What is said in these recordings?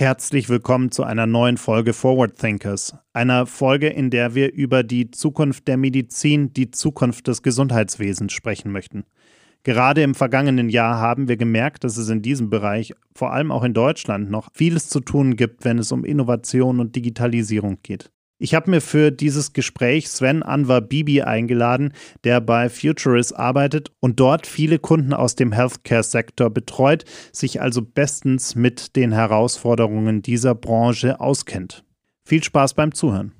Herzlich willkommen zu einer neuen Folge Forward Thinkers, einer Folge, in der wir über die Zukunft der Medizin, die Zukunft des Gesundheitswesens sprechen möchten. Gerade im vergangenen Jahr haben wir gemerkt, dass es in diesem Bereich, vor allem auch in Deutschland, noch vieles zu tun gibt, wenn es um Innovation und Digitalisierung geht. Ich habe mir für dieses Gespräch Sven Anwar Bibi eingeladen, der bei Futurist arbeitet und dort viele Kunden aus dem Healthcare-Sektor betreut, sich also bestens mit den Herausforderungen dieser Branche auskennt. Viel Spaß beim Zuhören.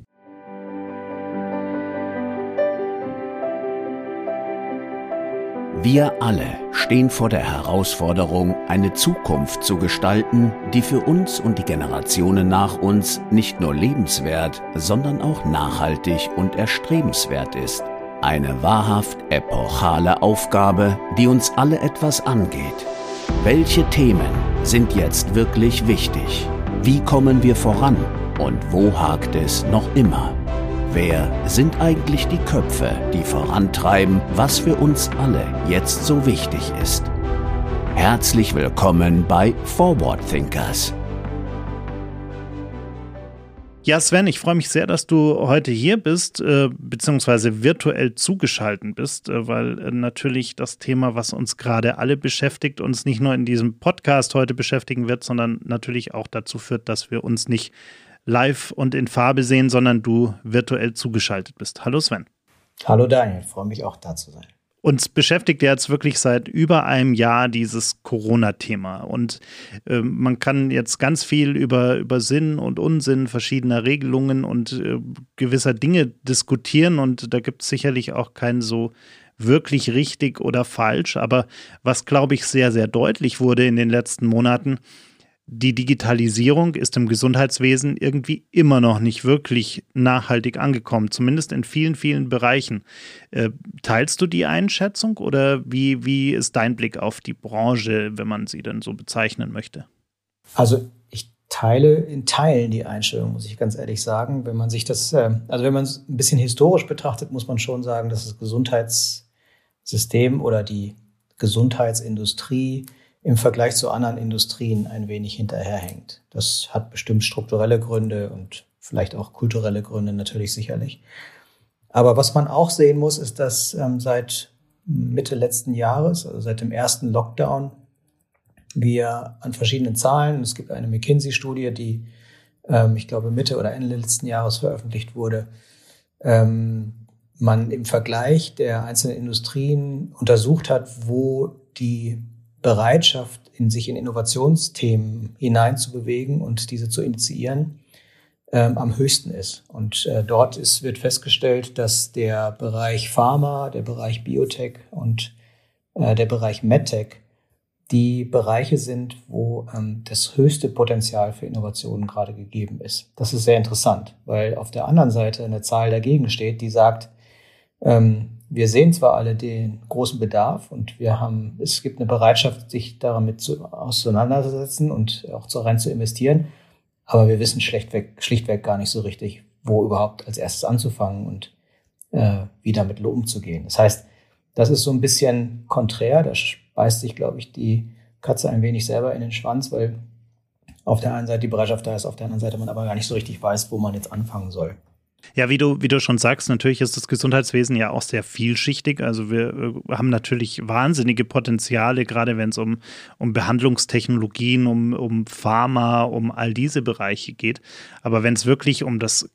Wir alle stehen vor der Herausforderung, eine Zukunft zu gestalten, die für uns und die Generationen nach uns nicht nur lebenswert, sondern auch nachhaltig und erstrebenswert ist. Eine wahrhaft epochale Aufgabe, die uns alle etwas angeht. Welche Themen sind jetzt wirklich wichtig? Wie kommen wir voran? Und wo hakt es noch immer? Wer sind eigentlich die Köpfe, die vorantreiben, was für uns alle jetzt so wichtig ist? Herzlich willkommen bei Forward Thinkers. Ja, Sven, ich freue mich sehr, dass du heute hier bist, äh, beziehungsweise virtuell zugeschaltet bist, äh, weil äh, natürlich das Thema, was uns gerade alle beschäftigt, uns nicht nur in diesem Podcast heute beschäftigen wird, sondern natürlich auch dazu führt, dass wir uns nicht live und in Farbe sehen, sondern du virtuell zugeschaltet bist. Hallo Sven. Hallo Daniel, freue mich auch da zu sein. Uns beschäftigt ja jetzt wirklich seit über einem Jahr dieses Corona-Thema. Und äh, man kann jetzt ganz viel über, über Sinn und Unsinn verschiedener Regelungen und äh, gewisser Dinge diskutieren. Und da gibt es sicherlich auch kein so wirklich richtig oder falsch. Aber was, glaube ich, sehr, sehr deutlich wurde in den letzten Monaten, die Digitalisierung ist im Gesundheitswesen irgendwie immer noch nicht wirklich nachhaltig angekommen, zumindest in vielen, vielen Bereichen. Äh, teilst du die Einschätzung oder wie, wie ist dein Blick auf die Branche, wenn man sie dann so bezeichnen möchte? Also ich teile in Teilen die Einstellung, muss ich ganz ehrlich sagen. Wenn man sich das, äh, also wenn man es ein bisschen historisch betrachtet, muss man schon sagen, dass das Gesundheitssystem oder die Gesundheitsindustrie im Vergleich zu anderen Industrien ein wenig hinterherhängt. Das hat bestimmt strukturelle Gründe und vielleicht auch kulturelle Gründe natürlich sicherlich. Aber was man auch sehen muss, ist, dass ähm, seit Mitte letzten Jahres, also seit dem ersten Lockdown, wir an verschiedenen Zahlen, es gibt eine McKinsey-Studie, die ähm, ich glaube Mitte oder Ende letzten Jahres veröffentlicht wurde, ähm, man im Vergleich der einzelnen Industrien untersucht hat, wo die Bereitschaft, in sich in Innovationsthemen hineinzubewegen und diese zu initiieren, ähm, am höchsten ist. Und äh, dort ist, wird festgestellt, dass der Bereich Pharma, der Bereich Biotech und äh, der Bereich MedTech die Bereiche sind, wo ähm, das höchste Potenzial für Innovationen gerade gegeben ist. Das ist sehr interessant, weil auf der anderen Seite eine Zahl dagegen steht, die sagt, ähm, wir sehen zwar alle den großen Bedarf und wir haben, es gibt eine Bereitschaft, sich damit zu, auseinanderzusetzen und auch zu, rein zu investieren, aber wir wissen schlichtweg, schlichtweg gar nicht so richtig, wo überhaupt als erstes anzufangen und äh, wie damit umzugehen. Das heißt, das ist so ein bisschen konträr, da beißt sich, glaube ich, die Katze ein wenig selber in den Schwanz, weil auf der einen Seite die Bereitschaft da ist, auf der anderen Seite man aber gar nicht so richtig weiß, wo man jetzt anfangen soll. Ja, wie du, wie du schon sagst, natürlich ist das Gesundheitswesen ja auch sehr vielschichtig. Also wir äh, haben natürlich wahnsinnige Potenziale, gerade wenn es um, um Behandlungstechnologien, um, um Pharma, um all diese Bereiche geht. Aber wenn es wirklich um das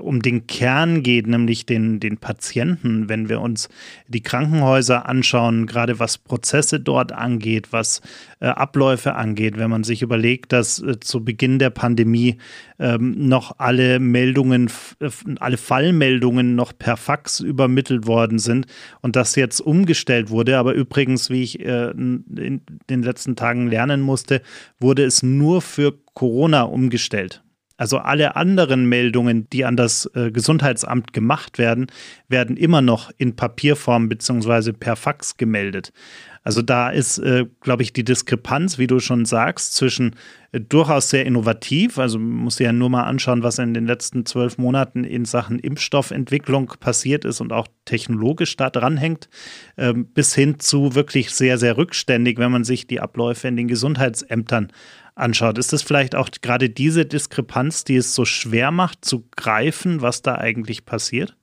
um den Kern geht, nämlich den, den Patienten, wenn wir uns die Krankenhäuser anschauen, gerade was Prozesse dort angeht, was äh, Abläufe angeht, wenn man sich überlegt, dass äh, zu Beginn der Pandemie ähm, noch alle Meldungen, äh, alle Fallmeldungen noch per Fax übermittelt worden sind und das jetzt umgestellt wurde. Aber übrigens, wie ich äh, in den letzten Tagen lernen musste, wurde es nur für Corona umgestellt. Also alle anderen Meldungen, die an das äh, Gesundheitsamt gemacht werden, werden immer noch in Papierform beziehungsweise per Fax gemeldet. Also da ist, äh, glaube ich, die Diskrepanz, wie du schon sagst, zwischen äh, durchaus sehr innovativ, also man muss ja nur mal anschauen, was in den letzten zwölf Monaten in Sachen Impfstoffentwicklung passiert ist und auch technologisch da dranhängt, ähm, bis hin zu wirklich sehr, sehr rückständig, wenn man sich die Abläufe in den Gesundheitsämtern anschaut. Ist es vielleicht auch gerade diese Diskrepanz, die es so schwer macht zu greifen, was da eigentlich passiert?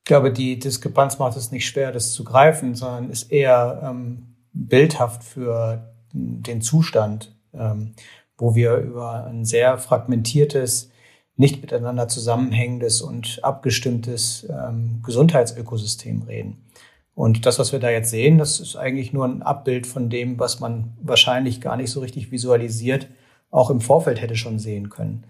Ich glaube, die Diskrepanz macht es nicht schwer, das zu greifen, sondern ist eher ähm, bildhaft für den Zustand, ähm, wo wir über ein sehr fragmentiertes, nicht miteinander zusammenhängendes und abgestimmtes ähm, Gesundheitsökosystem reden. Und das, was wir da jetzt sehen, das ist eigentlich nur ein Abbild von dem, was man wahrscheinlich gar nicht so richtig visualisiert, auch im Vorfeld hätte schon sehen können.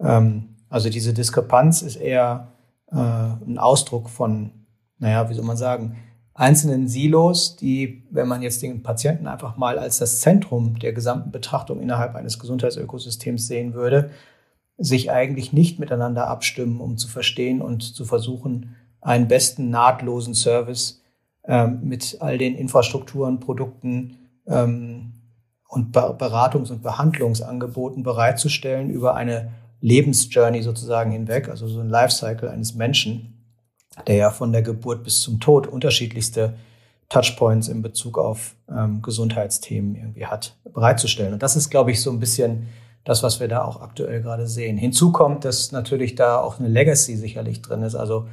Ähm, also diese Diskrepanz ist eher äh, ein Ausdruck von, naja, wie soll man sagen, einzelnen Silos, die, wenn man jetzt den Patienten einfach mal als das Zentrum der gesamten Betrachtung innerhalb eines Gesundheitsökosystems sehen würde, sich eigentlich nicht miteinander abstimmen, um zu verstehen und zu versuchen, einen besten nahtlosen Service ähm, mit all den Infrastrukturen, Produkten ähm, und Beratungs- und Behandlungsangeboten bereitzustellen über eine Lebensjourney sozusagen hinweg, also so ein Lifecycle eines Menschen, der ja von der Geburt bis zum Tod unterschiedlichste Touchpoints in Bezug auf ähm, Gesundheitsthemen irgendwie hat, bereitzustellen. Und das ist, glaube ich, so ein bisschen das, was wir da auch aktuell gerade sehen. Hinzu kommt, dass natürlich da auch eine Legacy sicherlich drin ist. Also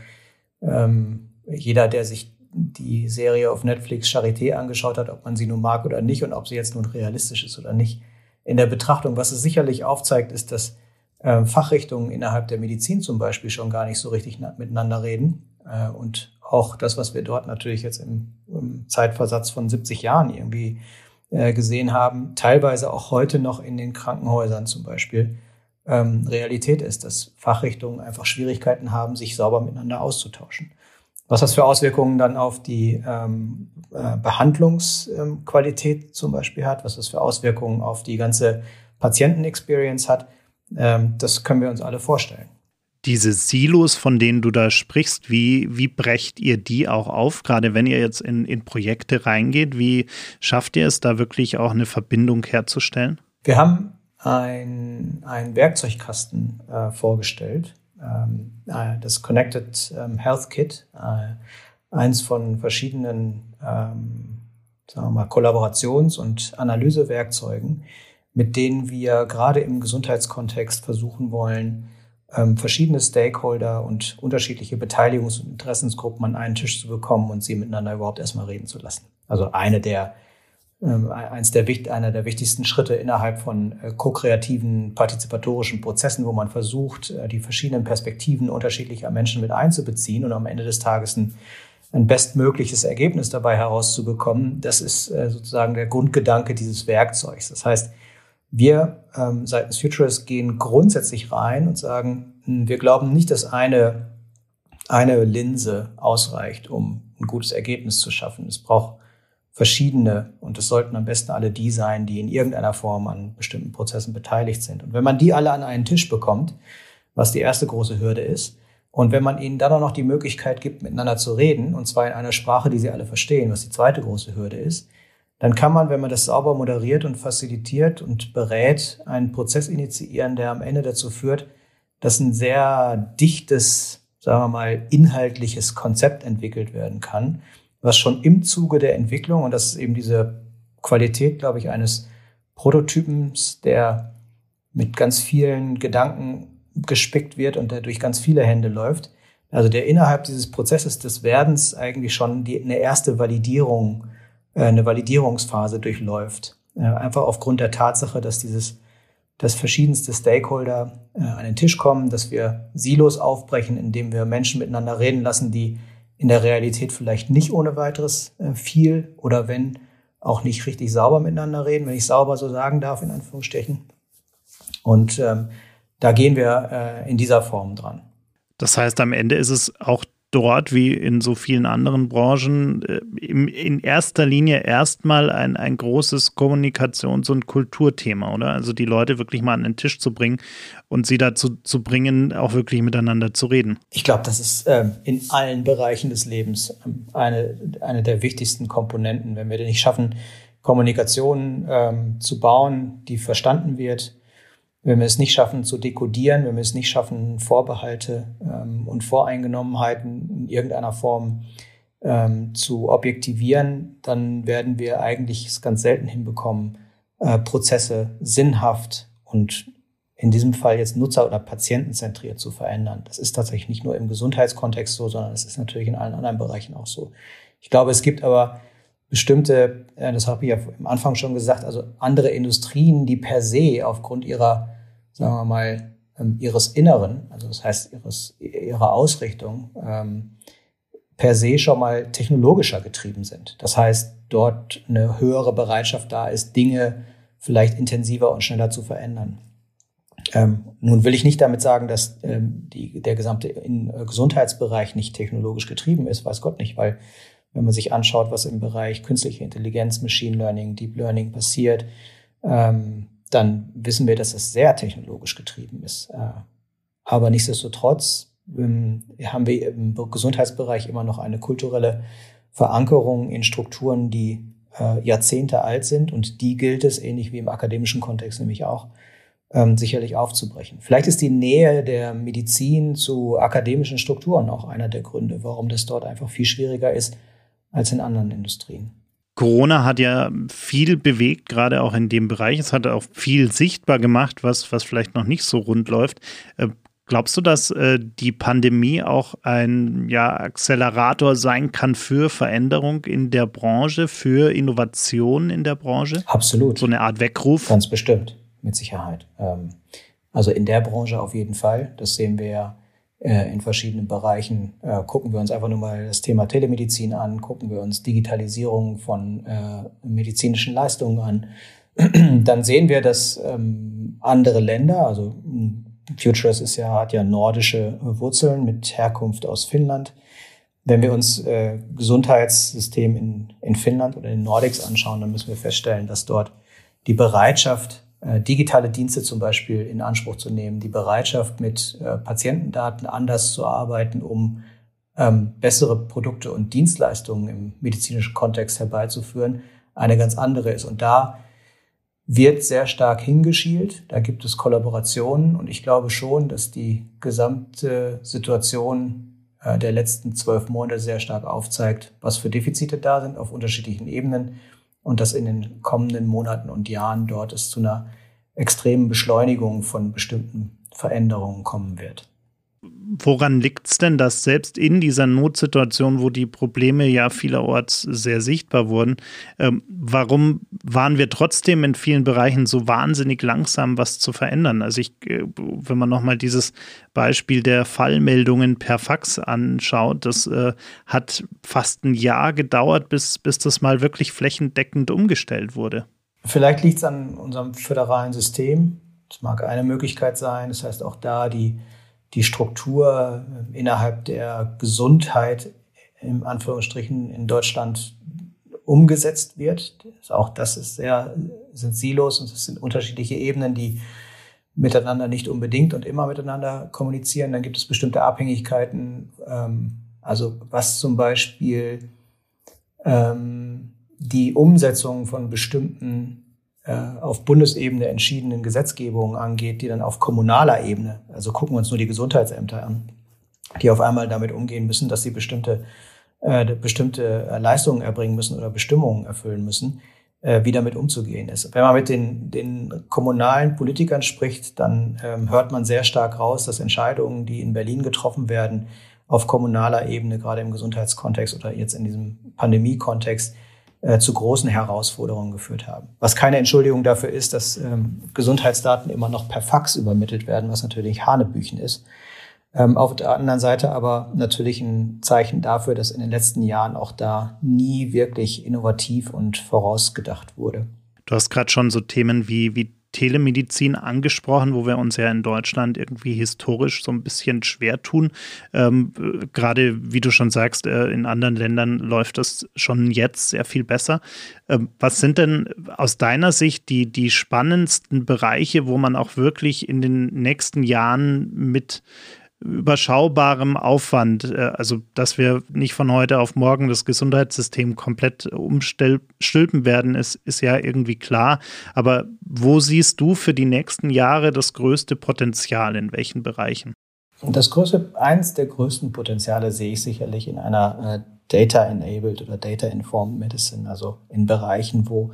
ähm, jeder, der sich die Serie auf Netflix Charité angeschaut hat, ob man sie nun mag oder nicht und ob sie jetzt nun realistisch ist oder nicht. In der Betrachtung, was es sicherlich aufzeigt, ist, dass äh, Fachrichtungen innerhalb der Medizin zum Beispiel schon gar nicht so richtig miteinander reden. Äh, und auch das, was wir dort natürlich jetzt im, im Zeitversatz von 70 Jahren irgendwie äh, gesehen haben, teilweise auch heute noch in den Krankenhäusern zum Beispiel ähm, Realität ist, dass Fachrichtungen einfach Schwierigkeiten haben, sich sauber miteinander auszutauschen. Was das für Auswirkungen dann auf die ähm, äh, Behandlungsqualität ähm, zum Beispiel hat, was das für Auswirkungen auf die ganze Patientenexperience hat, ähm, das können wir uns alle vorstellen. Diese Silos, von denen du da sprichst, wie, wie brecht ihr die auch auf? Gerade wenn ihr jetzt in, in Projekte reingeht, wie schafft ihr es da wirklich auch eine Verbindung herzustellen? Wir haben ein, ein Werkzeugkasten äh, vorgestellt, das Connected ähm, Health Kit, äh, eins von verschiedenen ähm, sagen wir mal, Kollaborations- und Analysewerkzeugen, mit denen wir gerade im Gesundheitskontext versuchen wollen, ähm, verschiedene Stakeholder und unterschiedliche Beteiligungs- und Interessensgruppen an einen Tisch zu bekommen und sie miteinander überhaupt erstmal reden zu lassen. Also eine der, ähm, eins der, einer der wichtigsten Schritte innerhalb von äh, ko-kreativen, partizipatorischen Prozessen, wo man versucht, äh, die verschiedenen Perspektiven unterschiedlicher Menschen mit einzubeziehen und am Ende des Tages ein ein bestmögliches Ergebnis dabei herauszubekommen. Das ist äh, sozusagen der Grundgedanke dieses Werkzeugs. Das heißt, wir ähm, seitens Futurist gehen grundsätzlich rein und sagen, hm, wir glauben nicht, dass eine, eine Linse ausreicht, um ein gutes Ergebnis zu schaffen. Es braucht verschiedene und es sollten am besten alle die sein, die in irgendeiner Form an bestimmten Prozessen beteiligt sind. Und wenn man die alle an einen Tisch bekommt, was die erste große Hürde ist, und wenn man ihnen dann auch noch die Möglichkeit gibt, miteinander zu reden, und zwar in einer Sprache, die sie alle verstehen, was die zweite große Hürde ist, dann kann man, wenn man das sauber moderiert und facilitiert und berät, einen Prozess initiieren, der am Ende dazu führt, dass ein sehr dichtes, sagen wir mal, inhaltliches Konzept entwickelt werden kann, was schon im Zuge der Entwicklung, und das ist eben diese Qualität, glaube ich, eines Prototypens, der mit ganz vielen Gedanken gespickt wird und der durch ganz viele Hände läuft. Also der innerhalb dieses Prozesses des Werdens eigentlich schon die, eine erste Validierung äh, eine Validierungsphase durchläuft. Äh, einfach aufgrund der Tatsache, dass dieses, dass verschiedenste Stakeholder äh, an den Tisch kommen, dass wir Silos aufbrechen, indem wir Menschen miteinander reden lassen, die in der Realität vielleicht nicht ohne weiteres viel oder wenn auch nicht richtig sauber miteinander reden, wenn ich sauber so sagen darf, in Anführungsstrichen. Und ähm, da gehen wir äh, in dieser Form dran. Das heißt, am Ende ist es auch dort wie in so vielen anderen Branchen äh, in erster Linie erstmal ein, ein großes Kommunikations- und Kulturthema, oder? Also die Leute wirklich mal an den Tisch zu bringen und sie dazu zu bringen, auch wirklich miteinander zu reden. Ich glaube, das ist ähm, in allen Bereichen des Lebens ähm, eine, eine der wichtigsten Komponenten. Wenn wir nicht schaffen, Kommunikation ähm, zu bauen, die verstanden wird, wenn wir es nicht schaffen zu dekodieren, wenn wir es nicht schaffen, Vorbehalte ähm, und Voreingenommenheiten in irgendeiner Form ähm, zu objektivieren, dann werden wir eigentlich es ganz selten hinbekommen, äh, Prozesse sinnhaft und in diesem Fall jetzt nutzer- oder patientenzentriert zu verändern. Das ist tatsächlich nicht nur im Gesundheitskontext so, sondern es ist natürlich in allen anderen Bereichen auch so. Ich glaube, es gibt aber bestimmte, äh, das habe ich ja am Anfang schon gesagt, also andere Industrien, die per se aufgrund ihrer, sagen wir mal, ähm, ihres Inneren, also das heißt ihres, ihrer Ausrichtung, ähm, per se schon mal technologischer getrieben sind. Das heißt, dort eine höhere Bereitschaft da ist, Dinge vielleicht intensiver und schneller zu verändern. Ähm, nun will ich nicht damit sagen, dass ähm, die, der gesamte in, äh, Gesundheitsbereich nicht technologisch getrieben ist, weiß Gott nicht, weil wenn man sich anschaut, was im Bereich künstliche Intelligenz, Machine Learning, Deep Learning passiert, ähm, dann wissen wir, dass es sehr technologisch getrieben ist. Äh, aber nichtsdestotrotz ähm, haben wir im Gesundheitsbereich immer noch eine kulturelle Verankerung in Strukturen, die äh, Jahrzehnte alt sind und die gilt es, ähnlich wie im akademischen Kontext nämlich auch, ähm, sicherlich aufzubrechen. Vielleicht ist die Nähe der Medizin zu akademischen Strukturen auch einer der Gründe, warum das dort einfach viel schwieriger ist als in anderen Industrien. Corona hat ja viel bewegt, gerade auch in dem Bereich. Es hat auch viel sichtbar gemacht, was, was vielleicht noch nicht so rund läuft. Äh, glaubst du, dass äh, die Pandemie auch ein ja, Accelerator sein kann für Veränderung in der Branche, für Innovation in der Branche? Absolut. So eine Art Weckruf? Ganz bestimmt mit Sicherheit. Ähm, also in der Branche auf jeden Fall. Das sehen wir ja in verschiedenen Bereichen. Äh, gucken wir uns einfach nur mal das Thema Telemedizin an, gucken wir uns Digitalisierung von äh, medizinischen Leistungen an. Dann sehen wir, dass ähm, andere Länder, also Futures ist ja, hat ja nordische Wurzeln mit Herkunft aus Finnland. Wenn wir uns äh, Gesundheitssystem in, in Finnland oder in Nordics anschauen, dann müssen wir feststellen, dass dort die Bereitschaft äh, digitale Dienste zum Beispiel in Anspruch zu nehmen, die Bereitschaft mit äh, Patientendaten anders zu arbeiten, um ähm, bessere Produkte und Dienstleistungen im medizinischen Kontext herbeizuführen, eine ganz andere ist. Und da wird sehr stark hingeschielt. Da gibt es Kollaborationen und ich glaube schon, dass die gesamte Situation äh, der letzten zwölf Monate sehr stark aufzeigt, was für Defizite da sind auf unterschiedlichen Ebenen und dass in den kommenden Monaten und Jahren dort es zu einer extremen Beschleunigung von bestimmten Veränderungen kommen wird. Woran liegt es denn, dass selbst in dieser Notsituation, wo die Probleme ja vielerorts sehr sichtbar wurden, ähm, warum waren wir trotzdem in vielen Bereichen so wahnsinnig langsam, was zu verändern? Also ich, äh, wenn man nochmal dieses Beispiel der Fallmeldungen per Fax anschaut, das äh, hat fast ein Jahr gedauert, bis, bis das mal wirklich flächendeckend umgestellt wurde. Vielleicht liegt es an unserem föderalen System. Das mag eine Möglichkeit sein. Das heißt auch da die die Struktur äh, innerhalb der Gesundheit im Anführungsstrichen in Deutschland umgesetzt wird. Auch das ist sehr, sind Silos und es sind unterschiedliche Ebenen, die miteinander nicht unbedingt und immer miteinander kommunizieren. Dann gibt es bestimmte Abhängigkeiten, ähm, also was zum Beispiel ähm, die Umsetzung von bestimmten auf Bundesebene entschiedenen Gesetzgebungen angeht, die dann auf kommunaler Ebene, also gucken wir uns nur die Gesundheitsämter an, die auf einmal damit umgehen müssen, dass sie bestimmte, äh, bestimmte Leistungen erbringen müssen oder Bestimmungen erfüllen müssen, äh, wie damit umzugehen ist. Wenn man mit den, den kommunalen Politikern spricht, dann ähm, hört man sehr stark raus, dass Entscheidungen, die in Berlin getroffen werden, auf kommunaler Ebene, gerade im Gesundheitskontext oder jetzt in diesem Pandemiekontext, äh, zu großen Herausforderungen geführt haben. Was keine Entschuldigung dafür ist, dass ähm, Gesundheitsdaten immer noch per Fax übermittelt werden, was natürlich Hanebüchen ist. Ähm, auf der anderen Seite aber natürlich ein Zeichen dafür, dass in den letzten Jahren auch da nie wirklich innovativ und vorausgedacht wurde. Du hast gerade schon so Themen wie, wie Telemedizin angesprochen, wo wir uns ja in Deutschland irgendwie historisch so ein bisschen schwer tun. Ähm, Gerade wie du schon sagst, äh, in anderen Ländern läuft das schon jetzt sehr viel besser. Ähm, was sind denn aus deiner Sicht die, die spannendsten Bereiche, wo man auch wirklich in den nächsten Jahren mit überschaubarem Aufwand, äh, also dass wir nicht von heute auf morgen das Gesundheitssystem komplett umstülpen werden, ist, ist ja irgendwie klar. Aber wo siehst du für die nächsten Jahre das größte Potenzial in welchen Bereichen? Das größte, eins der größten Potenziale sehe ich sicherlich in einer äh, Data-enabled oder Data-informed Medicine, also in Bereichen, wo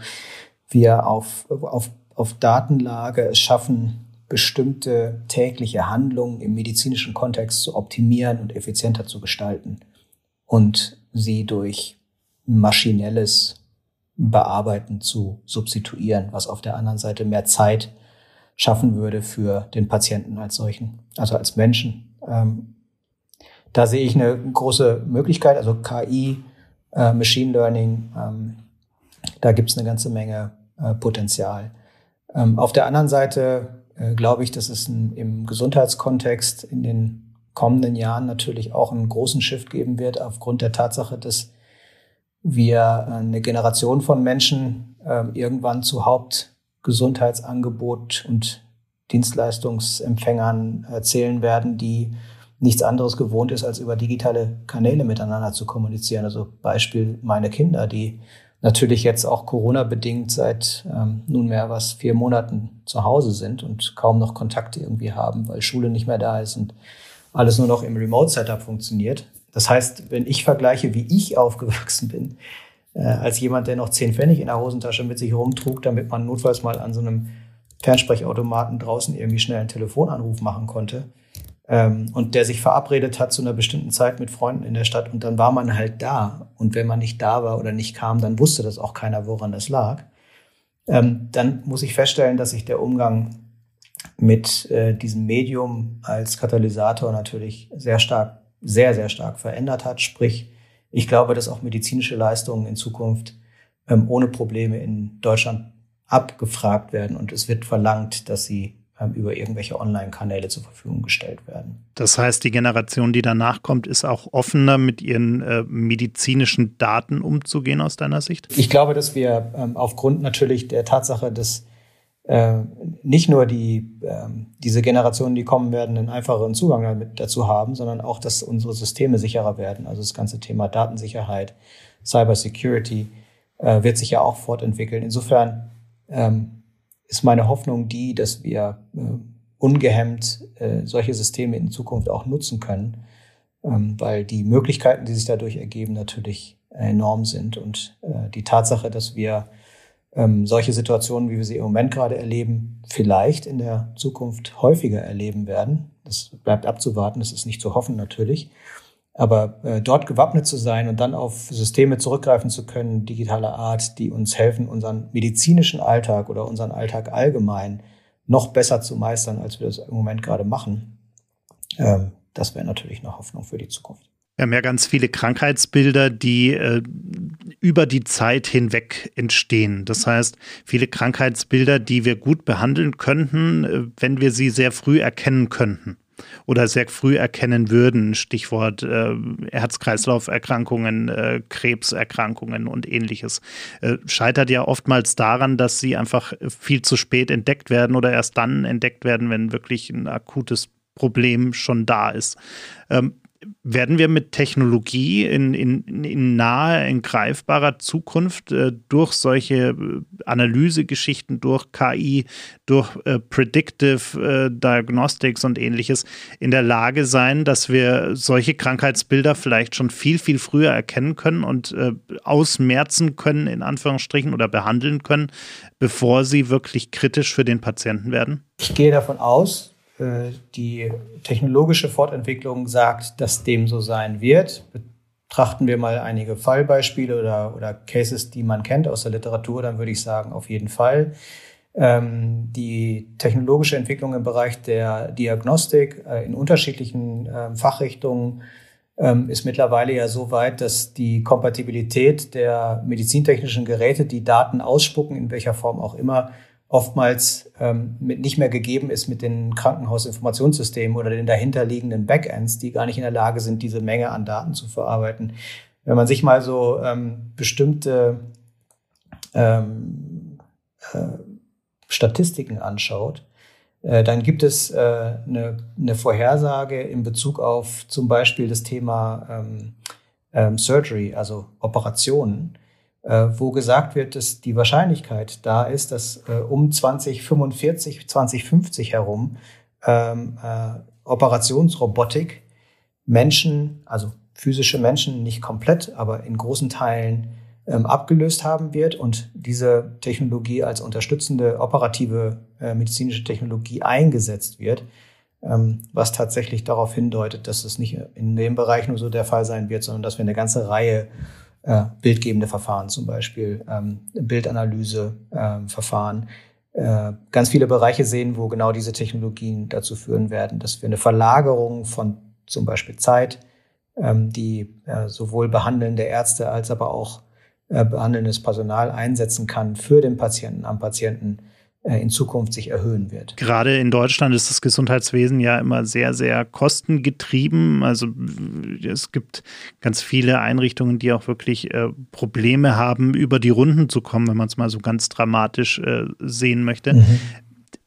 wir auf, auf auf Datenlage schaffen, bestimmte tägliche Handlungen im medizinischen Kontext zu optimieren und effizienter zu gestalten und sie durch maschinelles Bearbeiten zu substituieren, was auf der anderen Seite mehr Zeit schaffen würde für den Patienten als solchen, also als Menschen. Ähm, da sehe ich eine große Möglichkeit, also KI, äh, Machine Learning, ähm, da gibt es eine ganze Menge äh, Potenzial. Ähm, auf der anderen Seite äh, glaube ich, dass es ein, im Gesundheitskontext in den kommenden Jahren natürlich auch einen großen Shift geben wird, aufgrund der Tatsache, dass wir eine Generation von Menschen äh, irgendwann zu Hauptgesundheitsangebot und Dienstleistungsempfängern erzählen werden, die nichts anderes gewohnt ist, als über digitale Kanäle miteinander zu kommunizieren. Also Beispiel meine Kinder, die natürlich jetzt auch Corona-bedingt seit ähm, nunmehr was vier Monaten zu Hause sind und kaum noch Kontakte irgendwie haben, weil Schule nicht mehr da ist und alles nur noch im Remote-Setup funktioniert. Das heißt, wenn ich vergleiche, wie ich aufgewachsen bin, äh, als jemand, der noch zehn Pfennig in der Hosentasche mit sich rumtrug, damit man notfalls mal an so einem Fernsprechautomaten draußen irgendwie schnell einen Telefonanruf machen konnte, ähm, und der sich verabredet hat zu einer bestimmten Zeit mit Freunden in der Stadt und dann war man halt da. Und wenn man nicht da war oder nicht kam, dann wusste das auch keiner, woran das lag. Ähm, dann muss ich feststellen, dass sich der Umgang mit äh, diesem Medium als Katalysator natürlich sehr stark sehr, sehr stark verändert hat. Sprich, ich glaube, dass auch medizinische Leistungen in Zukunft ähm, ohne Probleme in Deutschland abgefragt werden und es wird verlangt, dass sie über irgendwelche Online-Kanäle zur Verfügung gestellt werden. Das heißt, die Generation, die danach kommt, ist auch offener, mit ihren äh, medizinischen Daten umzugehen aus deiner Sicht? Ich glaube, dass wir ähm, aufgrund natürlich der Tatsache, dass äh, nicht nur die, äh, diese Generationen, die kommen werden, einen einfacheren Zugang damit, dazu haben, sondern auch, dass unsere Systeme sicherer werden. Also das ganze Thema Datensicherheit, Cybersecurity äh, wird sich ja auch fortentwickeln. Insofern ähm, ist meine Hoffnung die, dass wir äh, ungehemmt äh, solche Systeme in Zukunft auch nutzen können, ähm, weil die Möglichkeiten, die sich dadurch ergeben, natürlich enorm sind. Und äh, die Tatsache, dass wir ähm, solche Situationen, wie wir sie im Moment gerade erleben, vielleicht in der Zukunft häufiger erleben werden. Das bleibt abzuwarten, das ist nicht zu hoffen natürlich. Aber äh, dort gewappnet zu sein und dann auf Systeme zurückgreifen zu können, digitaler Art, die uns helfen, unseren medizinischen Alltag oder unseren Alltag allgemein noch besser zu meistern, als wir das im Moment gerade machen, ähm, das wäre natürlich eine Hoffnung für die Zukunft. Wir haben ja ganz viele Krankheitsbilder, die äh, über die Zeit hinweg entstehen. Das heißt, viele Krankheitsbilder, die wir gut behandeln könnten, äh, wenn wir sie sehr früh erkennen könnten oder sehr früh erkennen würden. Stichwort äh, Herz-Kreislauf-Erkrankungen, äh, Krebserkrankungen und ähnliches. Äh, scheitert ja oftmals daran, dass sie einfach viel zu spät entdeckt werden oder erst dann entdeckt werden, wenn wirklich ein akutes Problem schon da ist. Ähm, werden wir mit Technologie in, in, in nahe, in greifbarer Zukunft äh, durch solche äh, Analysegeschichten, durch KI, durch äh, Predictive äh, Diagnostics und ähnliches in der Lage sein, dass wir solche Krankheitsbilder vielleicht schon viel, viel früher erkennen können und äh, ausmerzen können, in Anführungsstrichen, oder behandeln können, bevor sie wirklich kritisch für den Patienten werden? Ich gehe davon aus, die technologische Fortentwicklung sagt, dass dem so sein wird. Betrachten wir mal einige Fallbeispiele oder, oder Cases, die man kennt aus der Literatur, dann würde ich sagen, auf jeden Fall. Ähm, die technologische Entwicklung im Bereich der Diagnostik äh, in unterschiedlichen äh, Fachrichtungen ähm, ist mittlerweile ja so weit, dass die Kompatibilität der medizintechnischen Geräte, die Daten ausspucken, in welcher Form auch immer, oftmals ähm, mit nicht mehr gegeben ist mit den Krankenhausinformationssystemen oder den dahinterliegenden Backends, die gar nicht in der Lage sind, diese Menge an Daten zu verarbeiten. Wenn man sich mal so ähm, bestimmte ähm, äh, Statistiken anschaut, äh, dann gibt es äh, eine, eine Vorhersage in Bezug auf zum Beispiel das Thema ähm, ähm, Surgery, also Operationen wo gesagt wird, dass die Wahrscheinlichkeit da ist, dass äh, um 2045, 2050 herum ähm, äh, Operationsrobotik Menschen, also physische Menschen, nicht komplett, aber in großen Teilen ähm, abgelöst haben wird und diese Technologie als unterstützende operative äh, medizinische Technologie eingesetzt wird, ähm, was tatsächlich darauf hindeutet, dass es nicht in dem Bereich nur so der Fall sein wird, sondern dass wir eine ganze Reihe äh, bildgebende Verfahren, zum Beispiel ähm, Bildanalyse-Verfahren, äh, ganz viele Bereiche sehen, wo genau diese Technologien dazu führen werden, dass wir eine Verlagerung von zum Beispiel Zeit, ähm, die äh, sowohl behandelnde Ärzte als aber auch äh, behandelndes Personal einsetzen kann für den Patienten am Patienten in Zukunft sich erhöhen wird. Gerade in Deutschland ist das Gesundheitswesen ja immer sehr, sehr kostengetrieben. Also es gibt ganz viele Einrichtungen, die auch wirklich äh, Probleme haben, über die Runden zu kommen, wenn man es mal so ganz dramatisch äh, sehen möchte. Mhm.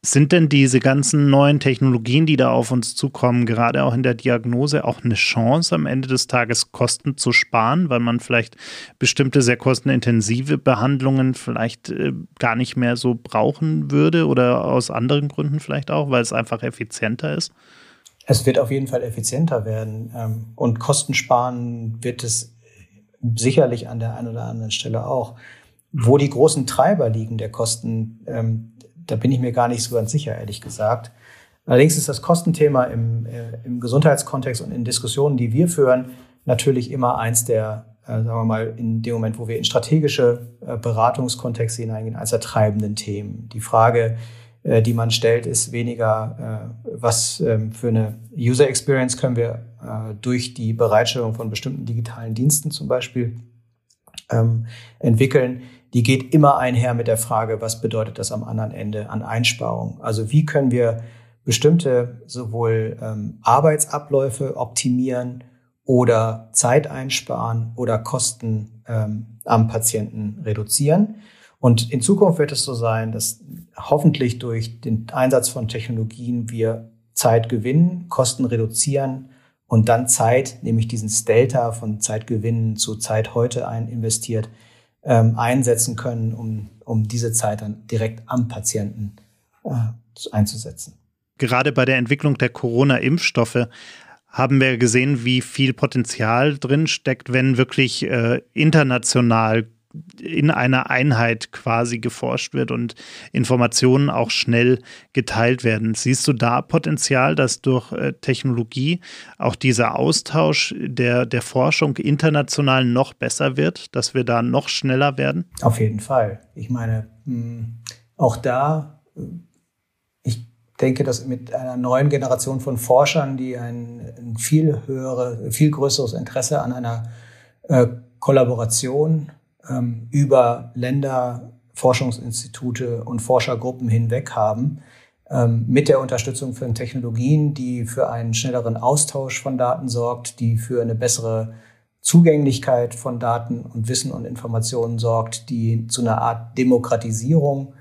Sind denn diese ganzen neuen Technologien, die da auf uns zukommen, gerade auch in der Diagnose, auch eine Chance, am Ende des Tages Kosten zu sparen, weil man vielleicht bestimmte sehr kostenintensive Behandlungen vielleicht äh, gar nicht mehr so brauchen würde oder aus anderen Gründen vielleicht auch, weil es einfach effizienter ist? Es wird auf jeden Fall effizienter werden ähm, und Kosten sparen wird es sicherlich an der einen oder anderen Stelle auch. Wo die großen Treiber liegen der Kosten, ähm, da bin ich mir gar nicht so ganz sicher, ehrlich gesagt. Allerdings ist das Kostenthema im, äh, im Gesundheitskontext und in Diskussionen, die wir führen, natürlich immer eins der, äh, sagen wir mal, in dem Moment, wo wir in strategische äh, Beratungskontexte hineingehen, eines der treibenden Themen. Die Frage, äh, die man stellt, ist weniger, äh, was ähm, für eine User Experience können wir äh, durch die Bereitstellung von bestimmten digitalen Diensten zum Beispiel ähm, entwickeln die geht immer einher mit der Frage, was bedeutet das am anderen Ende an Einsparung? Also wie können wir bestimmte sowohl ähm, Arbeitsabläufe optimieren oder Zeit einsparen oder Kosten ähm, am Patienten reduzieren. Und in Zukunft wird es so sein, dass hoffentlich durch den Einsatz von Technologien wir Zeit gewinnen, Kosten reduzieren und dann Zeit, nämlich diesen Delta von Zeitgewinnen zu Zeit heute ein investiert, ähm, einsetzen können, um, um diese Zeit dann direkt am Patienten äh, einzusetzen. Gerade bei der Entwicklung der Corona-Impfstoffe haben wir gesehen, wie viel Potenzial drin steckt, wenn wirklich äh, international in einer Einheit quasi geforscht wird und Informationen auch schnell geteilt werden. Siehst du da Potenzial, dass durch äh, Technologie auch dieser Austausch der, der Forschung international noch besser wird, dass wir da noch schneller werden? Auf jeden Fall. Ich meine, hm, auch da, äh, ich denke, dass mit einer neuen Generation von Forschern, die ein, ein viel höhere, viel größeres Interesse an einer äh, Kollaboration ähm, über Länder, Forschungsinstitute und Forschergruppen hinweg haben, ähm, mit der Unterstützung von Technologien, die für einen schnelleren Austausch von Daten sorgt, die für eine bessere Zugänglichkeit von Daten und Wissen und Informationen sorgt, die zu einer Art Demokratisierung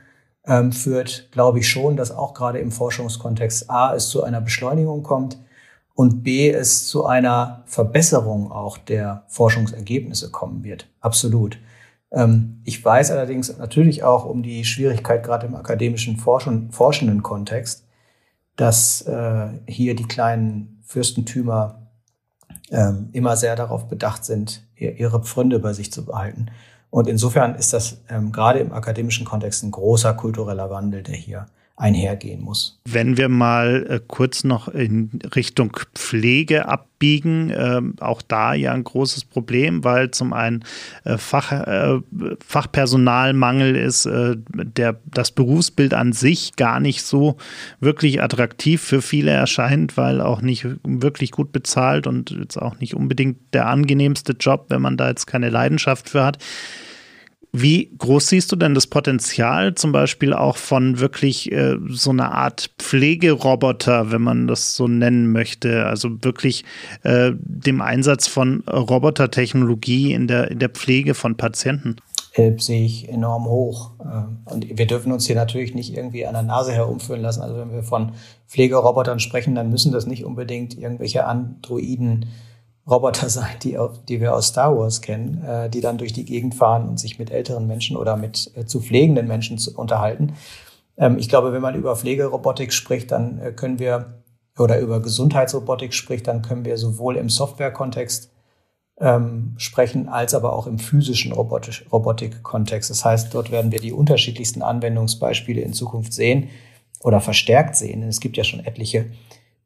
ähm, führt, glaube ich schon, dass auch gerade im Forschungskontext A es zu einer Beschleunigung kommt und B es zu einer Verbesserung auch der Forschungsergebnisse kommen wird. Absolut. Ähm, ich weiß allerdings natürlich auch um die Schwierigkeit gerade im akademischen Forschen, forschenden Kontext, dass äh, hier die kleinen Fürstentümer ähm, immer sehr darauf bedacht sind, ihre Pfründe bei sich zu behalten. Und insofern ist das ähm, gerade im akademischen Kontext ein großer kultureller Wandel, der hier einhergehen muss. Wenn wir mal äh, kurz noch in Richtung Pflege abbiegen, äh, auch da ja ein großes Problem, weil zum einen äh, Fach, äh, Fachpersonalmangel ist, der, das Berufsbild an sich gar nicht so wirklich attraktiv für viele erscheint, weil auch nicht wirklich gut bezahlt und jetzt auch nicht unbedingt der angenehmste Job, wenn man da jetzt keine Leidenschaft für hat. Wie groß siehst du denn das Potenzial zum Beispiel auch von wirklich äh, so einer Art Pflegeroboter, wenn man das so nennen möchte? Also wirklich äh, dem Einsatz von Robotertechnologie in der, in der Pflege von Patienten? Äh, sehe ich enorm hoch. Äh, und wir dürfen uns hier natürlich nicht irgendwie an der Nase herumführen lassen. Also wenn wir von Pflegerobotern sprechen, dann müssen das nicht unbedingt irgendwelche Androiden Roboter sein, die, die wir aus Star Wars kennen, äh, die dann durch die Gegend fahren und sich mit älteren Menschen oder mit äh, zu pflegenden Menschen zu, unterhalten. Ähm, ich glaube, wenn man über Pflegerobotik spricht, dann äh, können wir oder über Gesundheitsrobotik spricht, dann können wir sowohl im Softwarekontext ähm, sprechen, als aber auch im physischen Robotik-Kontext. Das heißt, dort werden wir die unterschiedlichsten Anwendungsbeispiele in Zukunft sehen oder verstärkt sehen. Es gibt ja schon etliche,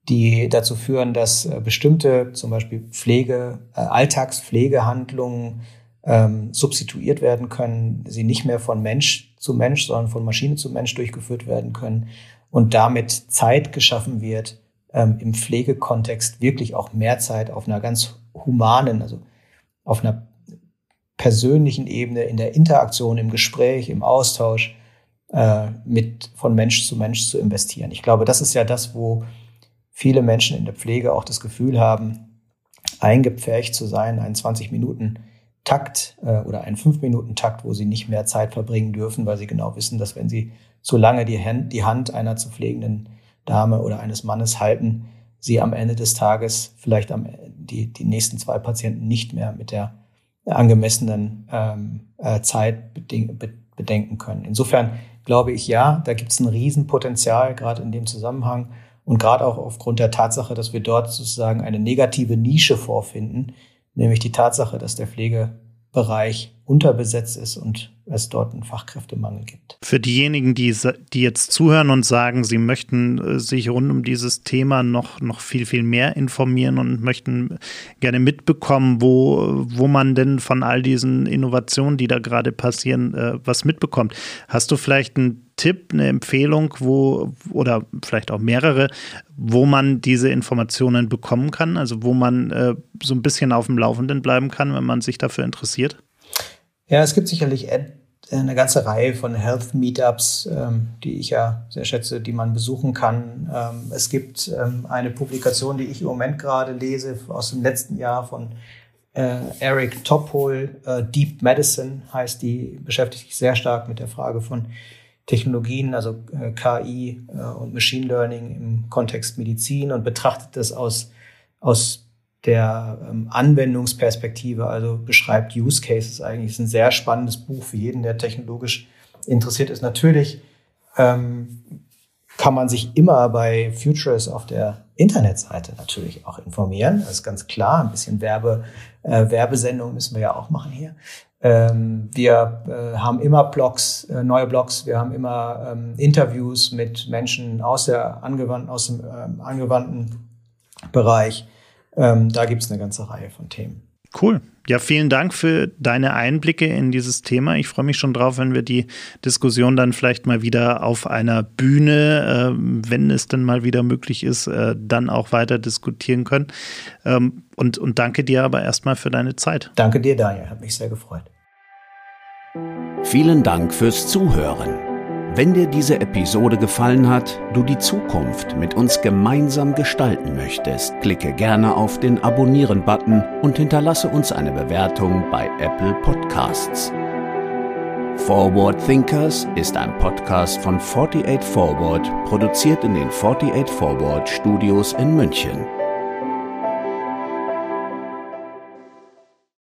die dazu führen, dass äh, bestimmte, zum Beispiel Pflege, äh, Alltagspflegehandlungen ähm, substituiert werden können, sie nicht mehr von Mensch zu Mensch, sondern von Maschine zu Mensch durchgeführt werden können und damit Zeit geschaffen wird, ähm, im Pflegekontext wirklich auch mehr Zeit auf einer ganz humanen, also auf einer persönlichen Ebene, in der Interaktion, im Gespräch, im Austausch äh, mit von Mensch zu Mensch zu investieren. Ich glaube, das ist ja das, wo viele Menschen in der Pflege auch das Gefühl haben, eingepfercht zu sein, einen 20 Minuten Takt äh, oder einen 5 Minuten Takt, wo sie nicht mehr Zeit verbringen dürfen, weil sie genau wissen, dass wenn sie zu lange die Hand, die Hand einer zu pflegenden Dame oder eines Mannes halten, sie am Ende des Tages vielleicht am, die, die nächsten zwei Patienten nicht mehr mit der angemessenen ähm, äh, Zeit bedenken können. Insofern glaube ich, ja, da gibt es ein Riesenpotenzial, gerade in dem Zusammenhang und gerade auch aufgrund der Tatsache, dass wir dort sozusagen eine negative Nische vorfinden, nämlich die Tatsache, dass der Pflegebereich unterbesetzt ist und es dort einen Fachkräftemangel gibt. Für diejenigen, die, die jetzt zuhören und sagen, sie möchten äh, sich rund um dieses Thema noch, noch viel, viel mehr informieren und möchten gerne mitbekommen, wo, wo man denn von all diesen Innovationen, die da gerade passieren, äh, was mitbekommt. Hast du vielleicht einen Tipp, eine Empfehlung, wo oder vielleicht auch mehrere, wo man diese Informationen bekommen kann, also wo man äh, so ein bisschen auf dem Laufenden bleiben kann, wenn man sich dafür interessiert? Ja, es gibt sicherlich eine ganze Reihe von Health Meetups, ähm, die ich ja sehr schätze, die man besuchen kann. Ähm, es gibt ähm, eine Publikation, die ich im Moment gerade lese, aus dem letzten Jahr von äh, Eric Tophol, äh, Deep Medicine heißt die, beschäftigt sich sehr stark mit der Frage von Technologien, also äh, KI äh, und Machine Learning im Kontext Medizin und betrachtet das aus, aus der ähm, Anwendungsperspektive, also beschreibt Use Cases eigentlich. Ist ein sehr spannendes Buch für jeden, der technologisch interessiert ist. Natürlich ähm, kann man sich immer bei Futures auf der Internetseite natürlich auch informieren. Das ist ganz klar. Ein bisschen Werbe, äh, Werbesendung müssen wir ja auch machen hier. Ähm, wir äh, haben immer Blogs, äh, neue Blogs. Wir haben immer ähm, Interviews mit Menschen aus der angewandten, aus dem ähm, angewandten Bereich. Da gibt es eine ganze Reihe von Themen. Cool. Ja, vielen Dank für deine Einblicke in dieses Thema. Ich freue mich schon drauf, wenn wir die Diskussion dann vielleicht mal wieder auf einer Bühne, äh, wenn es denn mal wieder möglich ist, äh, dann auch weiter diskutieren können. Ähm, und, und danke dir aber erstmal für deine Zeit. Danke dir, Daniel. Hat mich sehr gefreut. Vielen Dank fürs Zuhören. Wenn dir diese Episode gefallen hat, du die Zukunft mit uns gemeinsam gestalten möchtest, klicke gerne auf den Abonnieren-Button und hinterlasse uns eine Bewertung bei Apple Podcasts. Forward Thinkers ist ein Podcast von 48 Forward, produziert in den 48 Forward Studios in München.